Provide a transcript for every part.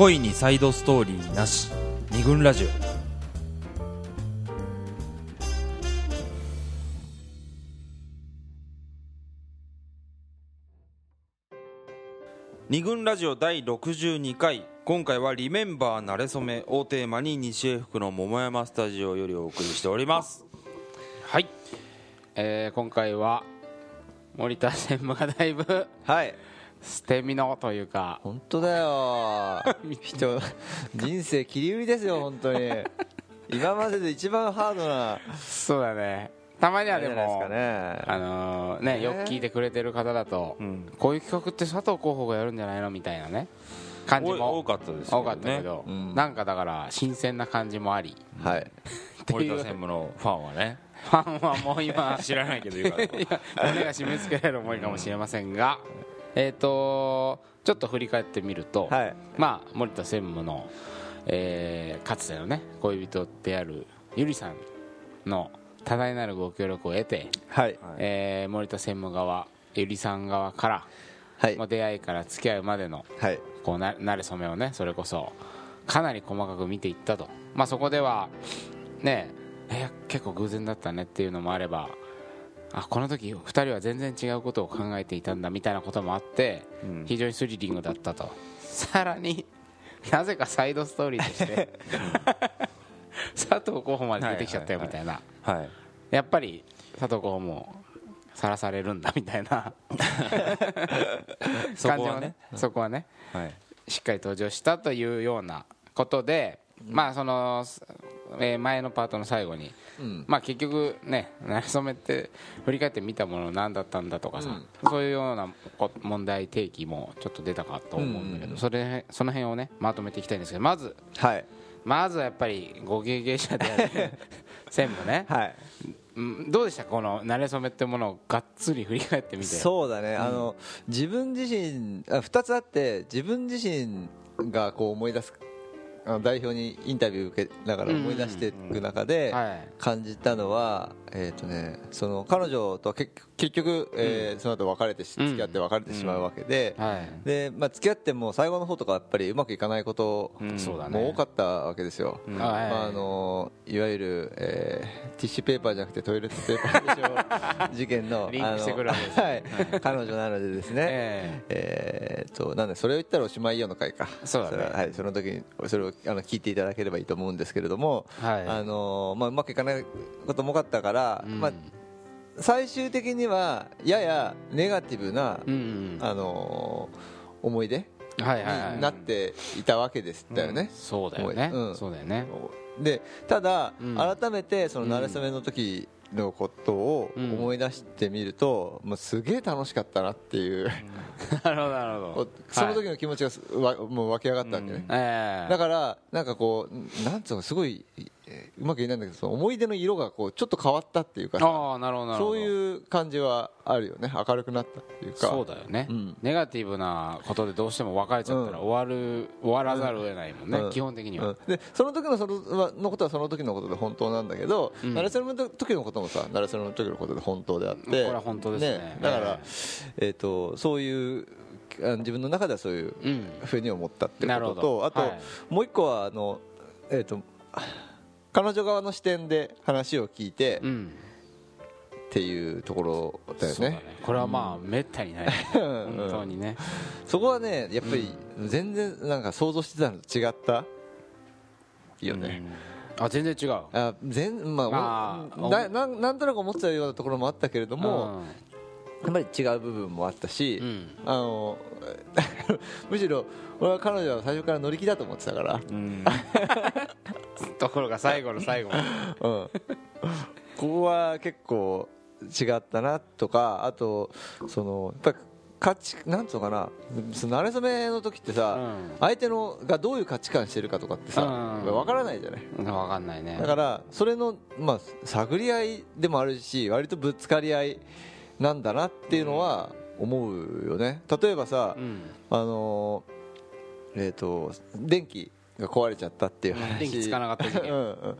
恋にサイドストーリーなし。二軍ラジオ。二軍ラジオ第62回。今回は「リメンバーなれそめ」をテーマに西英福の桃山スタジオよりお送りしております。はい、えー今回は森田専務がだいぶはい捨て身のというか。本当だよ。人人生切り売りですよ本当に。今までで一番ハードな。そうだね。たまにはでもかね。あのーねね。よく聞いてくれてる方だと、ん。こういう企画って佐藤候補がやるんじゃないのみたいなね感じも多かったですね。多かったけど、うん。なんかだから新鮮な感じもあり。はい。森田専務のファンはね。ファンはもう今知らないけど言うから。いや胸が締め付けられる思いかもしれませんが、えっ、とちょっと振り返ってみると、はい。まあ森田専務の、えーかつてのね恋人であるゆりさんの多大なるご協力を得て、はい。えー森田専務側ゆりさん側から、はい。もう出会いから付き合うまでのはい。こうななれ初めをねそれこそかなり細かく見ていったと、まあ、そこではねえ結構偶然だったねっていうのもあればあこの時2人は全然違うことを考えていたんだみたいなこともあって、うん。非常にスリリングだったと。さらに なぜかサイドストーリーとして 佐藤候補まで出てきちゃったよみたいな、はいやっぱり佐藤候補もさらされるんだみたいな。そ感じはね。そこはね。はい。しっかり登場したというようなことで、まあその、えー前のパートの最後に、うん。まあ結局ねなれそめって振り返って見たもの何だったんだとかさ、そういうようなこ問題提起もちょっと出たかと思うんだけど、うんそれその辺をねまとめていきたいんですけどまずはい。まずはやっぱりご経験者である 専務ね、はい。うんどうでした？このなれそめってものをがっつり振り返ってみて。そうだね、あの自分自身あ2つあって自分自身がこう思い出す代表にインタビュー受けながら思い出していく中ではい感じたのは、えーとね、その彼女とは結結局、えーその後別れてしうん。付き合って別れてしまうわけで、はい。でまあ、付き合っても最後の方とかやっぱりうまくいかないことも多かったわけですよ、うん。はい。まあ、あのいわゆる、えーティッシュペーパーじゃなくてトイレットペーパー 事件のリンクしてくるわけですあのはい、彼女なのでですね、ええ。ー、となんでそれを言ったらおしまいよの回か。そうだね。れははい、その時にそれをあの聞いていただければいいと思うんですけれども、はい。あのまあ、うまくいかないことも多かったから、うんまあ、最終的にはややネガティブな、あの思い出はいはいはい。になっていたわけですだよね、そうだよね、うん。そうだよね。でただ、うん。改めてその慣れ初めの時のことをうん。思い出してみると、もうすげえ楽しかったなっていう、なるほどなるほど。その時の気持ちがすわもう湧き上がったわけね、ええ。だからなんかこうなんつうのすごいえーうまく言えないんだけどその思い出の色がこうちょっと変わったっていうかさああなるほどそういう感じはあるよね。明るくなったっていうか。そうだよね、うん。ネガティブなことでどうしても別れちゃったらうん。終わる、終わらざるを得ないもんね、うん。基本的には、うん。でその時のそのはのことはその時のことで本当なんだけど、うん。慣れそめの時のこともさ慣れそめの時のことで本当であってこれは本当ですね。だから、えー、とそういうあ自分の中ではそういううん。ふうに思ったってこととあと、はい。もう一個はあの、えー、と彼女側の視点で話を聞いてうん。っていうところだよね。ね。これはまあめったにない、うん本当にね。そこはねやっぱり全然なんか想像してたのと違ったよね、うん。あ全然違う。あ全まああーななんなんとなく思ってたようなところもあったけれども、やっぱり違う部分もあったし、うん、うんあの むしろ俺は彼女は最初から乗り気だと思ってたから、うん。ところが最後の最後まで。うん、ここは結構違ったなとかあとそのやっぱり価値なんつうのかな。その馴れ初めの時ってさ、うん。相手のがどういう価値観してるかとかってさ、うん。分からないじゃない。分かんないね。だからそれの、まあ、探り合いでもあるし割とぶつかり合いなんだなっていうのは思うよね。例えばさ、うん。あのーえっ、と電気が壊れちゃったっていう話。電気つかなかった うんうん。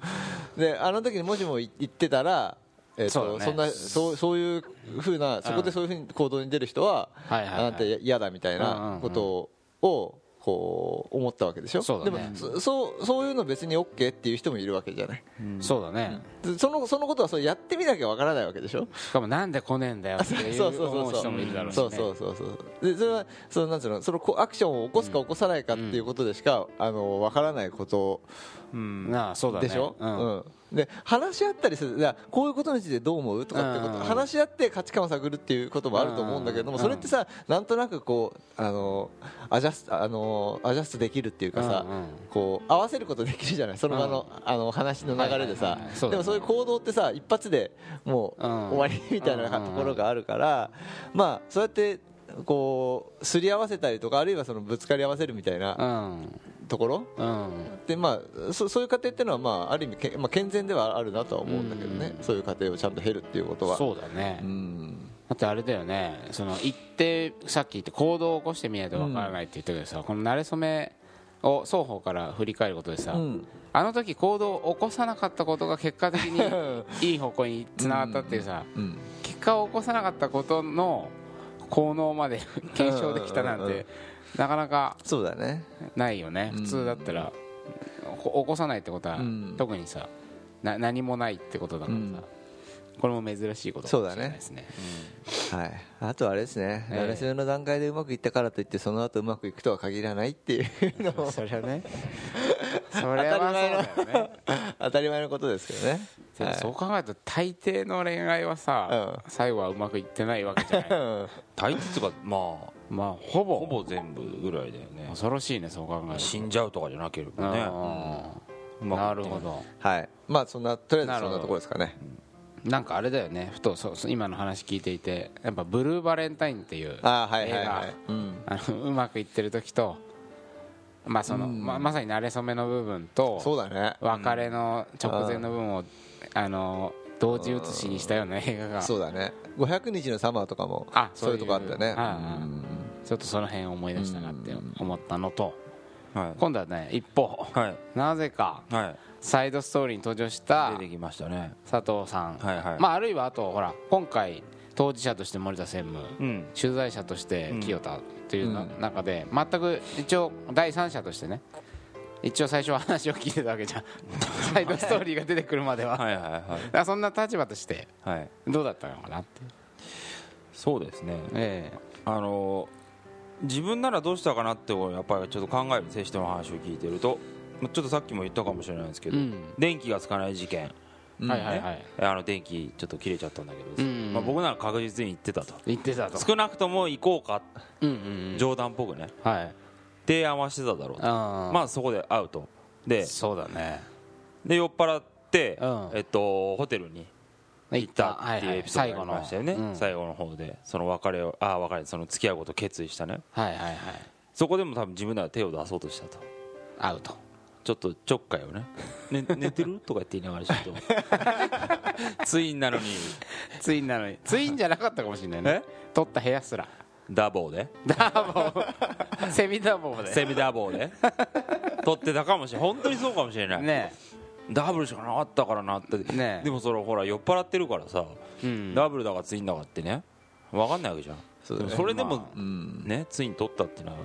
であの時にもしも言ってたらえーとそうだね。そんなそうそういうふうなそこでそういうふうに行動に出る人は、あなた嫌だみたいうんうんうなん。ことをこう思ったわけでしょ？そうだね。でもそそうそういうの別に OK っていう人もいるわけじゃない？そうだね。でそのそのことはそうやってみなきゃわからないわけでしょ？しかもなんで来ねえんだよっていうそうそうそうそう。思う人もいるだろうしね。そうそうそうそう。でそれはそのなんつうのそのこアクションを起こすか起こさないかっていうことでしか、あのわからないことうん。なあそうだね。でしょ、うん。うん。で話し合ったりするこういうことについてどう思う？とかってこと、うん。話し合って価値観を探るっていうこともあると思うんだけれども、うん。それってさなんとなくこうあのアジャストあのアジャストできるっていうかさ、こう合わせることできるじゃない？その場の,、あの話の流れでさ、でもそういう行動ってさ一発でもううん。終わりみたいなところがあるから、まあそうやってこうすり合わせたりとかあるいはそのぶつかり合わせるみたいなうんところ、うん。でまあ、そそういう過程っていうのは、まあ、ある意味け、まあ、健全ではあるなとは思うんだけどね、うん。そういう過程をちゃんと経るっていうことは。そうだね。うん。だってあれだよね。その一定さっき言って行動を起こしてみないとわからないって言ったけどさ、この馴れ初めを双方から振り返ることでさ、うん。あの時行動を起こさなかったことが結果的に いい方向につながったっていうさ、うん。結果を起こさなかったことの効能まで 検証できたなんうんうんうんてなかなかそうだね。ないよね。うん。普通だったらこ起こさないってことはうん。特にさな何もないってことだからさうん。これも珍しいことかもしれないですね。はい、あとはあれですね、ええ。慣れ初めの段階でうまくいったからといってその後うまくいくとは限らないっていうのも それは ね。それはそうだよね。当たり前のことですけどね。そう考えると大抵の恋愛はさ最後はうまくいってないわけじゃない。うん。大抵とかまあまあほぼ。ほぼ全部ぐらいだよね。恐ろしいねそう考えると。死んじゃうとかじゃなければね。うん。うまくいってなるほど。はい。まあそんなとりあえずなるほど。そんなところですかね。なんかあれだよね。ふとそう今の話聞いていて。やっぱ「ブルーバレンタイン」っていうあーはいはい映画。はい、うん、あのうまくいってる時と、まあそのうん。ままさに馴れ初めの部分とそうだね。別れの直前の部分を、あの同時写しにしたような映画が。ちそうだね。500日のサマーとかもあそういう。とこあったよねそういううんうんょっとその辺を思い出したなって思ったのとはい。今度はね一方。はい。なぜかはい。サイドストーリーに登場した出てきましたね。佐藤さん、はいはい。まあ、あるいはあとほら今回当事者として森田専務うん。取材者として清田というのうん。中で全く一応第三者としてね一応最初は話を聞いてたわけじゃん。サイドストーリーが出てくるまでは。はい。はいはいらそんな立場としてはい。どうだったのかなってそうですね。えあの自分ならどうしたかなってやっぱりちょっと考える接しての話を聞いてるとまあちょっとさっきも言ったかもしれないですけど、うん。電気がつかない事件。えはいはいはい。あの電気ちょっと切れちゃったんだけど、うん。まあ、僕なら確実に言ってたと。言ってたと。少なくとも行こうか。うんうんうん。冗談っぽくね。はい。提案はしてただろうと。あまあそこで会うと。でそうだね。で酔っ払って、うん。えっと、ホテルに行ったっていうエピソードがありましたよね、最後の。うん。最後の方でその別れをああ別れその付き合うことを決意したね。はいはいはい。そこでも多分自分なら手を出そうとしたと。会うと。ちょっとちょっかいをね。ね寝てる？とか言って言いながらちょっと。ツインなのに。ツインなのに。ツインじゃなかったかもしれないね。取った部屋すら。ダボーで。ダボー。セミダボーで。セミダボーで。撮ってたかもしれない。本当にそうかもしれない、ねダブルしかなかったからなって、ねでもそれほら酔っ払ってるからさ、うん。ダブルだかツインだかってね。分かんないわけじゃん。そねそれでも、まうんねツイン取ったっていうのは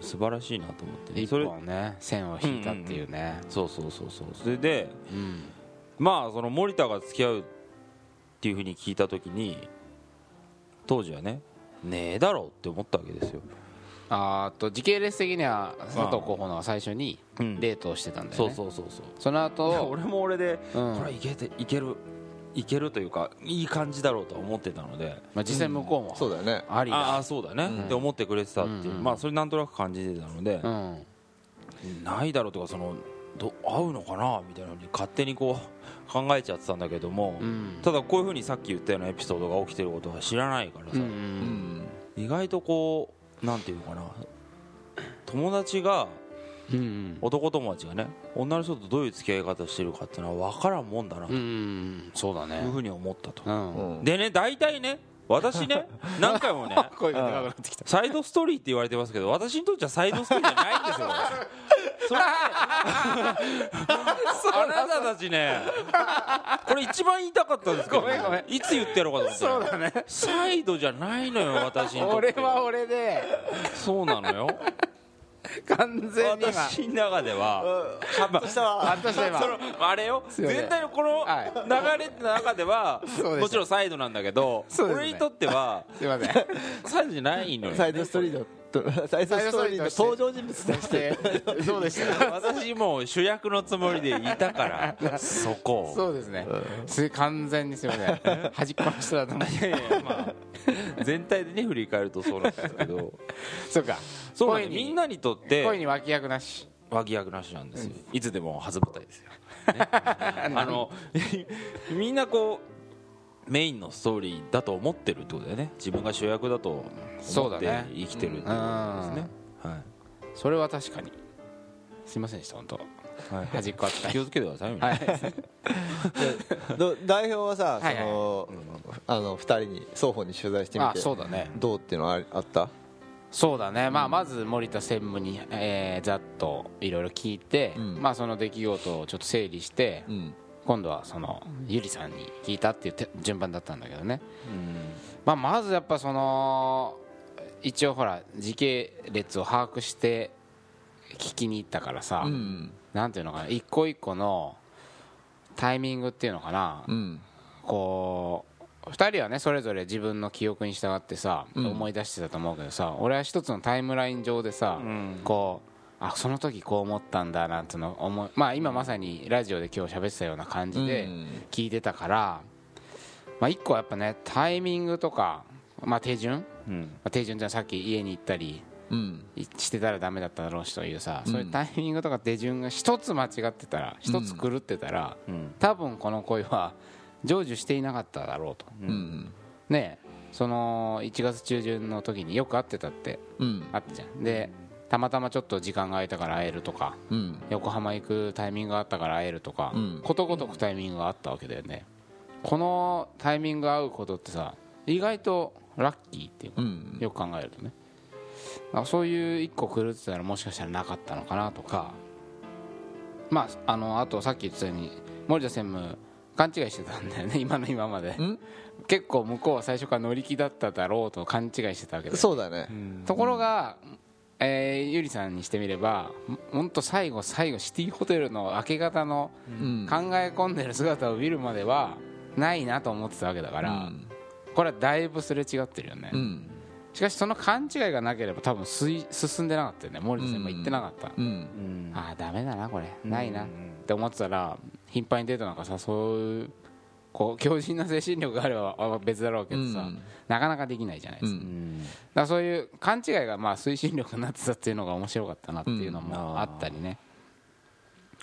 素晴らしいなと思って、一それ本ね線を引いたっていうね。そうそうそうそうそれでうん。まあその森田が付き合うっていうふうに聞いた時に当時はねねえだろうって思ったわけですよ、あーと時系列的には佐藤候補の最初にうん。デートをしてたんだよそうねそうそうそう。その後俺も俺で、うん。これはいけていけるいけるというかいい感じだろうとは思ってたので。まあ実際向こうもそうだよね。ありだ。ああそうだね、って思ってくれてたっていう、うんうん。まあそれなんとなく感じてたので。う、ん。ないだろうとかそのど合うのかな？みたいなのに勝手にこう 考えちゃってたんだけども、うん。ただこういうふうにさっき言ったようなエピソードが起きてることは知らないからさ、うんううん。ん。意外とこうなんていうのかな。友達がうん男友達がね女の人とどういう付き合い方してるかっていうのは分からんもんだなと。ういんそうだね。うふうに思ったと、うん。うん。でね大体ね私ね何回もね 声がでかくなってきた。サイドストーリーって言われてますけど私にとってはサイドストーリーじゃないんですよ。それ あなたたちねこれ一番言いたかったんですけどごめんごめん。いつ言ってやろうかと思ってそうだね。サイドじゃないのよ私にとって。俺は俺で。そうなのよ完全に今。私の中ではハッとしたわそのあれよ？すいません。全体のこのはい。流れの中ではそうです。もちろんサイドなんだけどそうですね。俺にとってはすいません。サイドじゃないのよサイドストーリーのサイドストーリーの登場人物として。そうでした。私もう主役のつもりでいたから そこそうですね。す完全にすいません。端っこの人だと思って。全体でね振り返るとそうなんですけど。そうか。そうなみんなにとって恋に脇役なし。脇役なしなんですよ。いつでも初舞台ですよ、ね。あのみんなこうメインのストーリーだと思ってるってことだよね。自分が主役だと思ってそうだね。生きてるっていうことですね。はい。それは確かに。すいませんでした本当。はい。端っこ気をつけてくださいよ、はい。ど代表はさそはいはい。のあの二人に双方に取材してみあてそうだね。どうっていうのはああった？そうだね、まあ、まず森田専務に、えーざっといろいろ聞いて、うん。まあ、その出来事をちょっと整理して、うん今度はそのゆりさんに聞いたっていうて順番だったんだけどね、うん。まあ、まずやっぱその一応ほら時系列を把握して聞きに行ったからさ、うん。なんていうのかな一個一個のタイミングっていうのかな、うん。こう2人はねそれぞれ自分の記憶に従ってさ、うん。思い出してたと思うけどさ俺は一つのタイムライン上でさ、うん。こうあその時こう思ったんだなんての思いまあ今まさにラジオで今日喋ってたような感じでうん。聞いてたから、まあ一個はやっぱねタイミングとか、まあ、手順、まうん。あ、手順じゃさっき家に行ったりうん。してたらダメだっただろうしというさ、うん。そういうタイミングとか手順が一つ間違ってたら一つ狂ってたら、うん。多分この恋は成就していなかっただろうと。うん。ねえその1月中旬の時によく会ってたってうん。あったじゃん。でたまたまちょっと時間が空いたから会えるとかうん。横浜行くタイミングがあったから会えるとか、うん。ことごとくタイミングがあったわけだよね。このタイミングが合うことってさ意外とラッキーっていうか、うん。よく考えるとね。そういう一個狂ってたらもしかしたらなかったのかなとかまああのあとさっき言ってたように森田専務勘違いしてたんだよね 今の今まで。ん？結構向こうは最初から乗り気だっただろうと勘違いしてたわけでそうだね。ところが、えーゆりさんにしてみれば本当最後最後シティホテルの明け方のうん。考え込んでる姿を見るまではないなと思ってたわけだから、うん。これはだいぶすれ違ってるよね、うん。しかしその勘違いがなければ多分すい進んでなかったよね。森田さんも言ってなかった、うん。うん。ああダメだなこれ。ないなっうんて思ってたら頻繁にデートなんかさそういうこう強靭な精神力があればあ別だろうけどさ、うん。なかなかできないじゃないですか、うん。うんだそういう勘違いがまあ推進力になってたっていうのが面白かったなっていうのうん。もあったりね、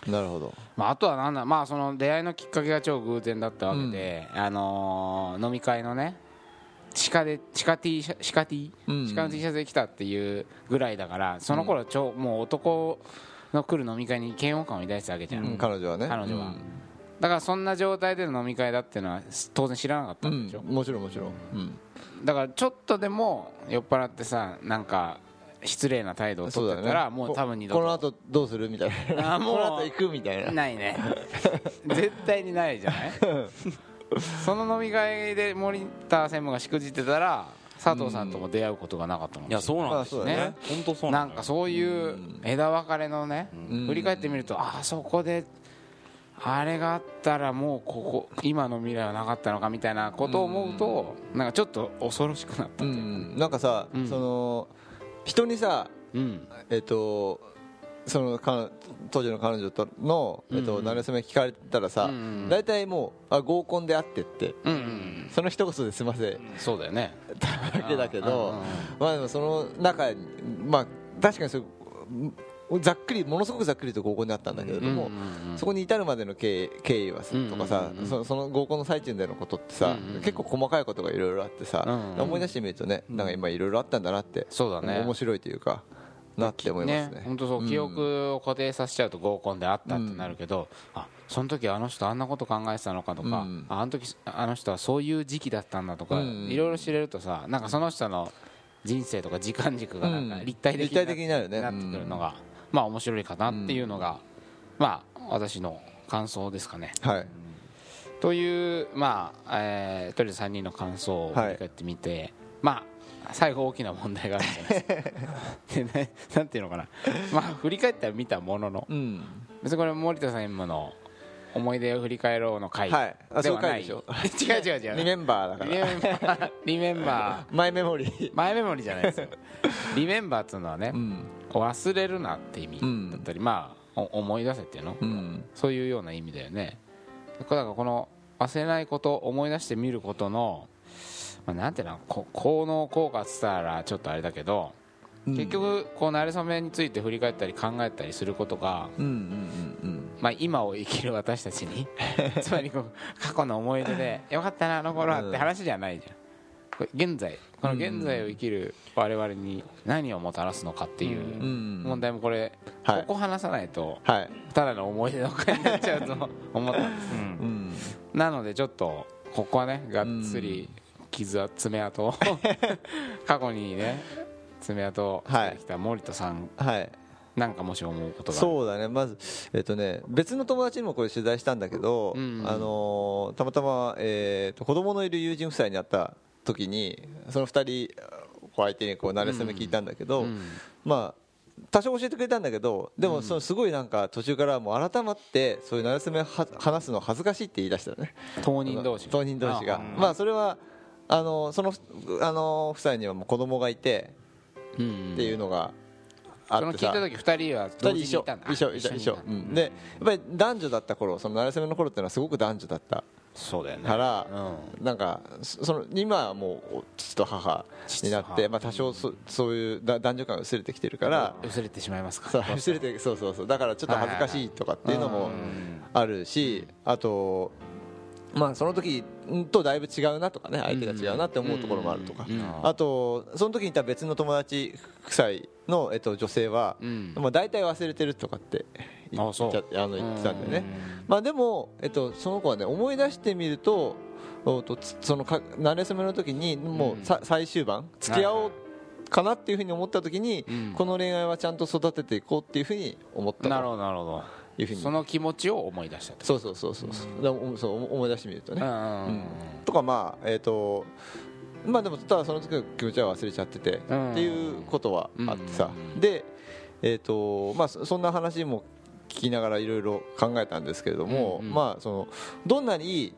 なるほど。まあ、あとはなんだ、まあ、その出会いのきっかけが超偶然だったわけで、あのー飲み会のね地下で地下 T シャ地下 T うん。地下の T シャツで来たっていうぐらいだからその頃超もう男の来る飲み会に嫌悪感を抱いてたわけじゃん、うん。彼女はね。彼女はだからそんな状態での飲み会だっていうのは当然知らなかったうんんでしょ、もちろんもちろん。うん。だからちょっとでも酔っ払ってさなんか失礼な態度を取ってたら、もう多分二度ことの後どうするみたいな。あもう。この後行くみたいな。ないね。絶対にないじゃない？その飲み会で森田専務がしくじってたら佐藤さんとも出会うことがなかったのいやそうなんですよね。本当そうななんのかそういう枝分かれのね、うん。振り返ってみるとああそこであれがあったらもうここ今の未来はなかったのかみたいなことを思うと、なんかちょっと恐ろしくなったうというか、ん。なんかさうん。その人にさうん。えっとその彼当時の彼女との、えっと、うん馴れ初め聞かれたらさ、うん。大体もうあ合コンで会ってってうん。うんその一言で済ませそうだよね。たわけだけどまあでもその中にまあ確かにそうざっくりものすごくざっくりと合コンであったんだけれども、そこに至るまでの経緯はとかさ、そその合コンの最中でのことってさ、結構細かいことがいろいろあってさ、思い出してみるとねなんか今いろいろあったんだなってそうだね。面白いというかなって思いますね。本当そう、ん。記憶を固定させちゃうと合コンであったってなるけど、あその時あの人あんなこと考えてたのかとか、うん。ああの時あの人はそういう時期だったんだとか、うん。いろいろ知れるとさなんかその人の人生とか時間軸がなんかうん。立体的になるね。なってくるのが、まあ面白いかなっていうのが、まあ私の感想ですかね。はい。というまあ、えーとりあえず3人の感想を振り返ってみて、まあ最後大きな問題があるじゃないですか。でねなんていうのかな。まあ振り返ったら見たもののうん。別にこれ森田さん今の思い出を振り返ろうの回はい。あではない、そういう 違う違う違う。リメンバーだかリらメンバー。リメンバマイメモリー。ーマイメモリーじゃないですよ。リメンバーっていうのはね、うん。忘れるなって意味うんだったり、まあお思い出せっていうの、うん。そういうような意味だよね。だからこの忘れないこと思い出してみることの、まあ、なんていうのこ効能効果っつったらちょっとあれだけど、結局こう馴れ初めについて振り返ったり考えたりすることが、うんうんうんまあ、今を生きる私たちに。つまりこう過去の思い出でよかったなあの頃はって話じゃないじゃん。これ現在この現在を生きる我々に何をもたらすのかっていう問題もこれ、はい。ここ話さないとはい。ただの思い出の会になっちゃうと思った。ん。です、うん。なのでちょっとここはねがっつり傷は爪痕を 過去にね爪痕をつけてきた森田さんはいなんかもし思うことがそうだね。まずえっとね別の友達にもこれ取材したんだけど、うん。うんあのーたまたま、えーと子供のいる友人夫妻に会った時にその2人こう相手にこう慣れ初め聞いたんだけど、うん。まあ多少教えてくれたんだけどでもそのすごいなんか途中からもう改まってそういう慣れ初めは話すの恥ずかしいって言い出したのね。当人同士当人同士が。あまあそれはあのそのあの夫妻にはもう子供がいてうん。っていうのがあそのってさ、聞いた時二人は同時にいたんだ。一緒。一緒一緒、うん。でやっぱり男女だった頃その慣れ初めの頃っていうのはすごく男女だったそうだよね。から、うん。なんかそその今はもう父と母になって、まあ、多少そそういうだ男女感が薄れてきてるから、薄れてしまいますか。そう薄れてそうそうそう。だからちょっと恥ずかしいとかっていうのもあるしあとまあその時とだいぶ違うなとかね相手が違うなって思うところもあるとか。あとその時にいた別の友達夫妻の、えっと、女性は、うん。まあ、大体忘れてるとかって言っちゃあの言ってたんだよね。まあでも、えっと、その子はね思い出してみるとそのか慣れ初めの時にもうさ、最終盤付き合おうかなっていうふうに思った時に、うん。この恋愛はちゃんと育てていこうっていうふうに思ったなるとほどなるほどいうふうに。その気持ちを思い出したと。そうそうそうそう。そう思い出してみるとね、うんうんとかまあえっ、とまあでもただその時の気持ちは忘れちゃってて、うんっていうことはあってさ、うんでえっ、とまあそそんな話も聞きながらいろいろ考えたんですけれども、うんうん。まあそのどんなに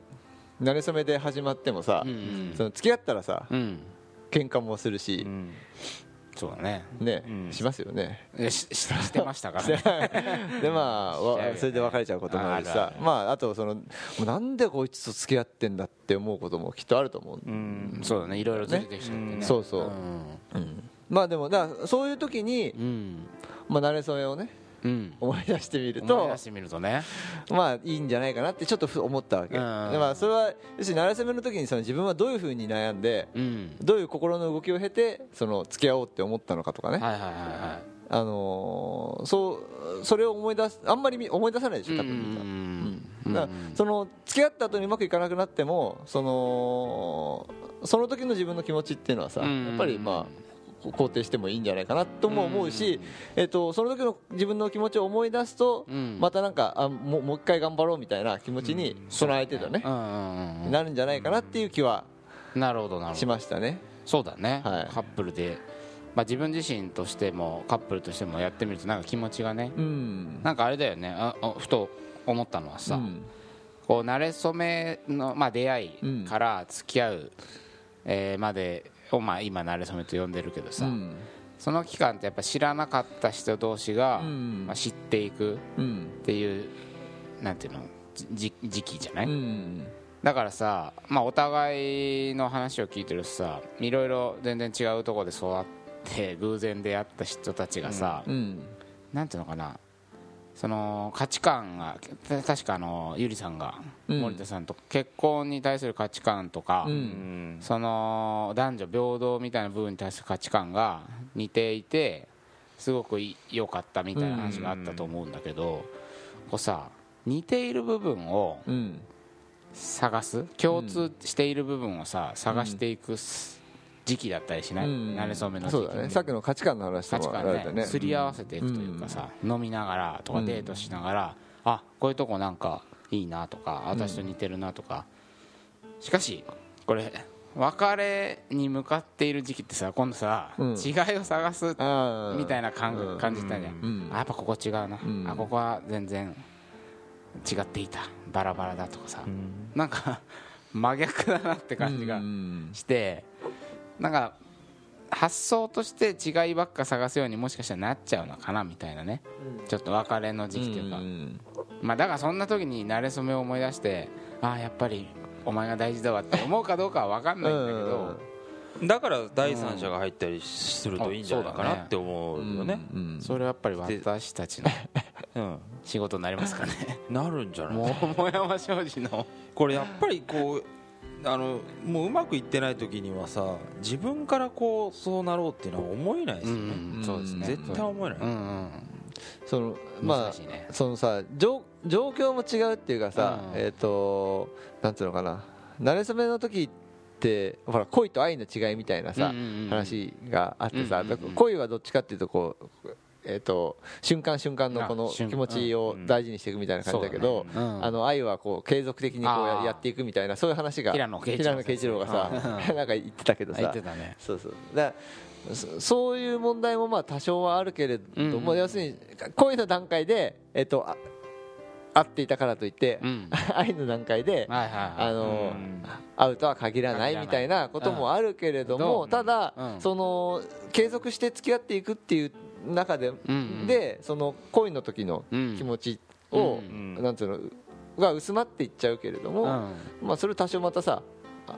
慣れ初めで始まってもさ、うんその付き合ったらさうん。喧嘩もするし、そうだね。ね、うん。しますよね。えしししてましたからね。でまあね それで別れちゃうこともあるしさ。あるある。まああとそのもうなんでこいつと付き合ってんだって思うこともきっとあると思う、うん。そうだね。いろいろずれてきちゃってね。そうそう。まあでもだからそういう時に、うん。まあ、慣れ初めをねうん思い出してみると思い出してみるとね。まあいいんじゃないかなってちょっとふ思ったわけ、まあ、それは要するに慣れ初めの時にその自分はどういうふうに悩んでうん。どういう心の動きを経てその付き合おうって思ったのかとかね、あのーそうそれを思い出すあんまりみ思い出さないでしょ多分みんその付き合った後にうまくいかなくなってもそのその時の自分の気持ちっていうのはさやうん。っぱりまあ肯定してもいいんじゃないかなとも思うし、えっとその時の自分の気持ちを思い出すとまたなんかあもう一回頑張ろうみたいな気持ちにその相手とねなるんじゃないかなっていう気はなるほどなるしほどましたね。そうだねはいカップルでまあ自分自身としてもカップルとしてもやってみるとなんか気持ちがねうんなんかあれだよねあふと思ったのはさうんこう慣れ初めの、まあ、出会いから付き合う、えーまでを、まあ、今慣れ初めと呼んでるけどさ、うん。その期間ってやっぱ知らなかった人同士が、うん。まあ、知っていくうん。っていうなんていうのじ時期じゃない、うん。だからさ、まあ、お互いの話を聞いてるとさいろいろ全然違うところで育って偶然出会った人たちがさ、うん。なんていうのかなその価値観がた確かあのゆりさんがうん。森田さんと結婚に対する価値観とか、うん。その男女平等みたいな部分に対する価値観が似ていてすごくい良かったみたいな話があったと思うんだけど、こうさ似ている部分をうん。探す？共通している部分をさ探していくす時期だったりしない、うん。慣れ初めの時期そうだね。さっきの価値観の話とか価値観ね。ねすり合わせていくというかさ、飲みながらとかデートしながら、あこういうとこなんかいいなとか私と似てるなとか、しかしこれ別れに向かっている時期ってさ今度さ、うん。違いを探すみたいな感,、うん。感じたじゃん、うん。あやっぱここ違うな、ん。あここは全然違っていた。バラバラだとかさ、なんか真逆だなって感じがうん。して、なんか発想として違いばっか探すようにもしかしたらなっちゃうのかなみたいなね、ちょっと別れの時期というか、んまあだからそんな時に馴れ初めを思い出してああやっぱりお前が大事だわって思うかどうかは分かんないんだけど、だから第三者が入ったりするといいんじゃないかなって思うよね。うんそれはやっぱり私たちのうん。仕事になりますかね。なるんじゃない？桃山商事の。これやっぱりこうあのもううまくいってない時にはさ自分からこうそうなろうっていうのは思えないですよね、うんそうですね。絶対思えない、そのまあね。そのさ状状況も違うっていうかさ、うんえっ、となんつうのかな。慣れ初めの時ってほら恋と愛の違いみたいなさ、うんうんうん。話があってさ、うんうんうんだから恋はどっちかっていうとこうえー、と瞬間瞬間のこの気持ちを大事にしていくみたいな感じだけど、そうだね。うん。あの愛はこう継続的にこうややっていくみたいなそういう話が平野啓一郎がさ。なんか言ってたけどさ。そうそう。だからそそういう問題もまあ多少はあるけれども、うん。要するに恋の段階で、えっと、あ会っていたからといって、うん。愛の段階で、はいはいはい。あのうん。会うとは限らないみたいなこともあるけれども、うん。ただ、うん。その継続して付き合っていくっていう中で、うんでその恋の時のうん。気持ちを、んなんつうのが薄まっていっちゃうけれども、うん。まあ、それを多少またさ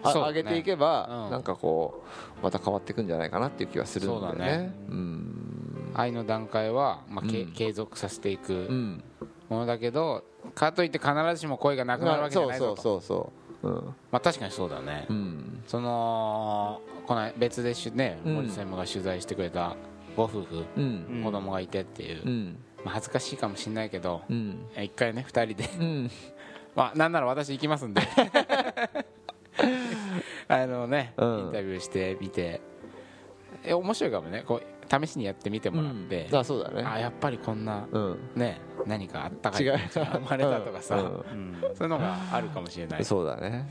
上げていけば、うん。なんかこうまた変わっていくんじゃないかなっていう気はするんだよね。そうだね。うん。愛の段階は、まあ継続させていくうん。ものだけどかといって必ずしも恋がなくなるわけじゃないぞと。そうそうそうそう。まあ確かにそうだね、うん、うんそのこの別でねうん。森専務が取材してくれたご夫婦、うん。子供がいてっていう、うん。まあ、恥ずかしいかもしれないけど、うん。一回ね二人で。うん。まあなんなら私行きますんで。あのね、うん。インタビューしてみて。え面白いかもね。こう試しにやってみてもらって、あそうだね。あやっぱりこんなうん。ね何かあったかい生まれたとかさ、そういうのがあるかもしれない。そうだね。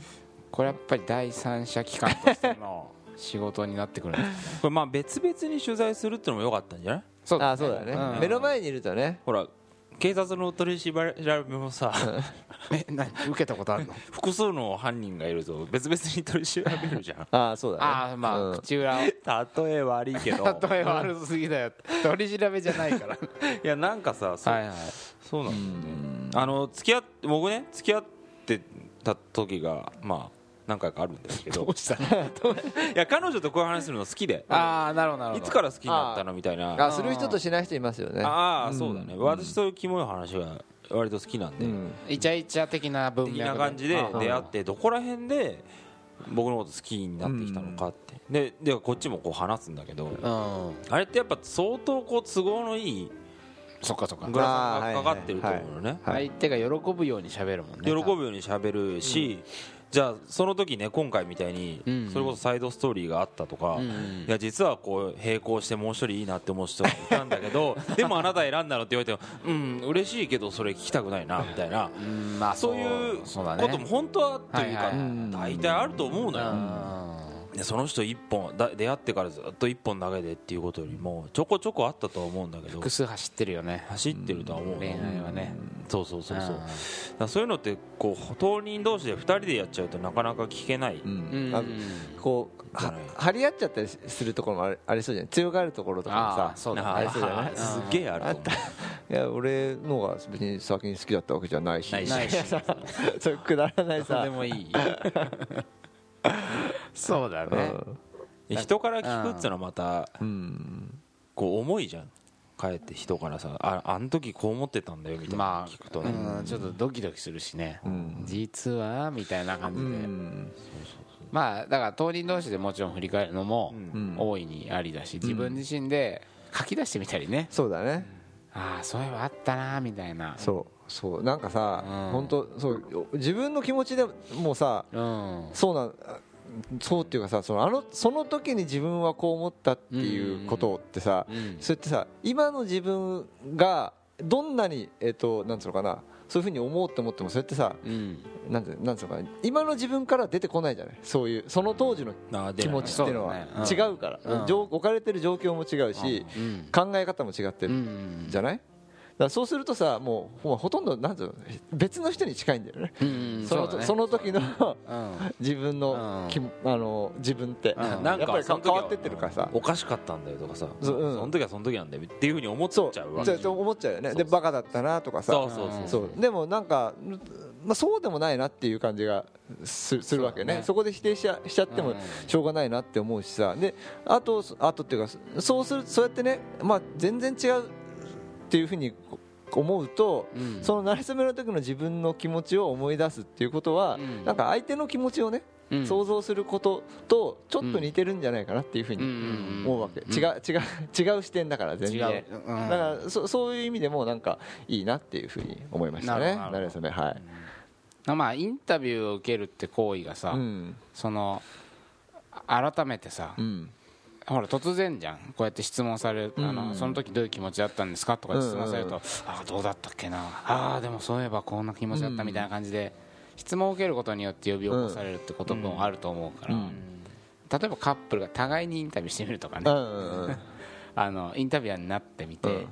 これやっぱり第三者機関としての仕事になってくるんですかね。これまあ別々に取材するってのも良かったんじゃない？そうあそうだね、うん。目の前にいるとね。ほら警察の取り調べもさ え何？受けたことあるの？複数の犯人がいると別々に取り調べるじゃん。ああそうだね。ああまあ、うん。口裏を。例え悪いけど。例え悪すぎだよ。取り調べじゃないから。いやなんかさそう,、はいはい。そうなんだよね。あの付き合って僕ね付き合ってた時がまあ何回かあるんですけど。どうした いや彼女とこういう話するの好きで。ああなるほどなるほど。いつから好きになったのみたいな。あする人としない人いますよね。ああそうだね、私そういうキモい話が割と好きなんで、うん。イチャイチャ的な文的脈な感じで出会ってどこら辺で僕のこと好きになってきたのかって、ででこっちもこう話すんだけど。うん。あれってやっぱ相当こう都合のいいそっかそっか。グラサンがかかってると思うのね。はい相手が喜ぶように喋るもんね。喜ぶように喋るし、じゃあその時ね今回みたいにうんそれこそサイドストーリーがあったとか、いや実はこう並行してもう一人いいなって思う人がいたんだけど でもあなた選んだのって言われてもうん嬉しいけどそれ聞きたくないなみたいな。そういうことも本当はというか大体あると思うのよその人一本だ出会ってからずっと一本だけでっていうことよりもちょこちょこあったとは思うんだけど複数走ってるよね。走ってるとは思うの恋愛はね。そうそうそうそう。そういうのってこう当人同士で2人でやっちゃうとなかなか聞けない、うん。うん。あこうは張り合っちゃったりするところもありありそうじゃない？強がるところとかさあそうだありそうじゃないすっげえあると思う。いや俺のが別に先に好きだったわけじゃないし。ないし。ないしそういうくだらないさ。でもいい そうだね。人から聞くっていうのはまたうんこう重いじゃん。かえって人からさああの時こう思ってたんだよみたいなまあの聞くとね、うんちょっとドキドキするしね。うん。実はみたいな感うじで。ん。まあだから当人同士でもちろん振り返るのもうん。うん大いにありだし自分自身で書き出してみたりね。そうだね。ああそういえばあったなみたいな。そうそう。なんかさうん。本当そう自分の気持ちでもうさうん。そうなんそうっていうかさそのあのその時に自分はこう思ったっていうことってさうんそれってさ今の自分がどんなにえっとなんつうのかなそういうふうに思おうって思ってもそれってさうん。なんてなんつうのかな今の自分から出てこないじゃない？そういうその当時の気持ちっていうのは。違うから、うん。状置かれてる状況も違うし、うん。考え方も違ってうるん。じゃない？だそうするとさもうほほとんどなんつうの別の人に近いんだよね、うんそのその時のうん。自分のき、あの自分って、うん。なんか変わってってるからさ。おかしかったんだよとかさ。その時はその時なんだよっていうふうに思っちゃうわけそう。そう思っちゃうよね。でバカだったなとかさ。そうそうそうそう。でもなんか、まあ、そうでもないなっていう感じがすするわけね。そこで否定しちゃしちゃってもうん。しょうがないなって思うしさ。であとあとっていうかそうするそうやってね、まあ、全然違うっていうふうに思うと、うん。その馴れ初めの時の自分の気持ちを思い出すっていうことは、うん。なんか相手の気持ちをね、うん。想像することとちょっと似てるんじゃないかなっていうふうに思うわけ、うん。違う違う違う視点だから全然。だからそそういう意味でもなんかいいなっていうふうに思いましたね。なるほど慣れ初めはい、まあインタビューを受けるって行為がさ、うん。その改めてさ、うんほら突然じゃん。こうやって質問される、あうん。のその時どういう気持ちだったんですかとか質問されると、うんああどうだったっけな。ああでもそういえばこんな気持ちだったみたいな感じで、質問を受けることによって呼び起こされるってこともあると思うから、うん。例えばカップルが互いにインタビューしてみるとかうね、あのインタビュアーになってみて、うん。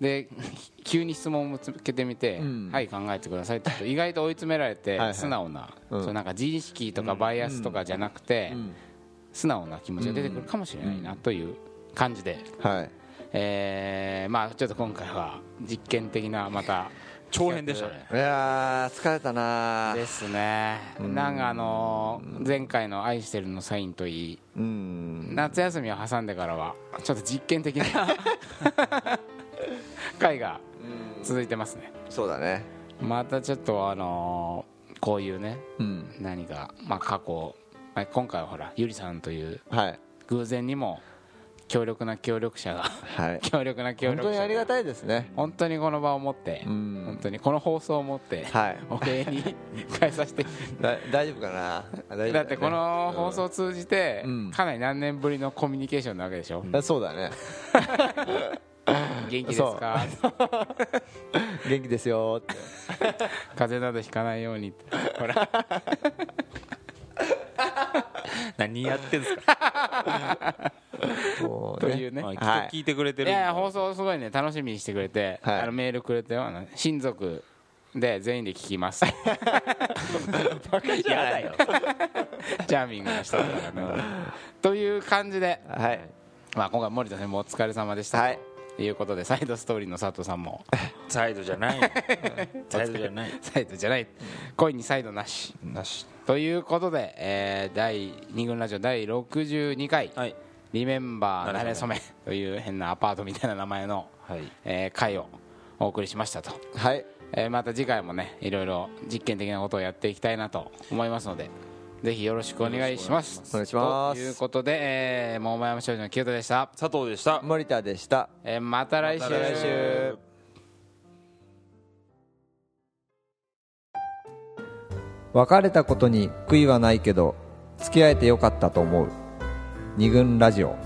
で 急に質問をぶつけてみて、うん。はい考えてくださいって言うと意外と追い詰められて素直な、うん。そうなんか自意識とかバイアスとかじゃなくて、うん素直な気持ちが出てくるかもしれないなという感じで、はい。えーまあちょっと今回は実験的なまた長編でしたね。いやー疲れたなー。ですね。なんかあのー前回の「愛してる」のサインといい。うん。夏休みを挟んでからはちょっと実験的な 回が続いてますね。そうだね。またちょっとあのーこういうねうん。何か、まあ、過去、まあ、今回はほらゆりさんというはい。偶然にも強力な協力者がはい。強力な協本力者が当にありがたいですね。本当にこの場を持って、うん。本当にこの放送を持って、はい。お礼に変えさせて。だ大丈夫かな？大丈夫よね。だってこの放送を通じて、うん。かなり何年ぶりのコミュニケーションなわけでしょ、あそうだね。元気ですか？元気ですよーって。風邪などひかないようにほら何やってんすか？もうね。というね。まあきっはいと聞いてくれているやいや放送すごいね楽しみにしてくれて、はい。あのメールくれてあの親族で全員で聞きます。やだよチャーミングな人だからね。という感じで、はい。まあ、今回森田さんもお疲れ様でした、はい。ということでサイドストーリーの佐藤さんも。サイドじゃない。サイドじゃない。サイドじゃない。恋にサイドなし。なし。ということで、えー第2軍ラジオ第62回。はい「リメンバーななれそれそめ」という変なアパートみたいな名前の、はい。えー回をお送りしましたと、はい。えーまた次回もねいろいろ実験的なことをやっていきたいなと思いますのでぜひよろしくお願いします。お願いします。ということで、えー、桃山少女の清田でした、佐藤でした。森田でした。えーまた来週,、また来週。別れたことに悔いはないけど付き合えてよかったと思う。二軍ラジオ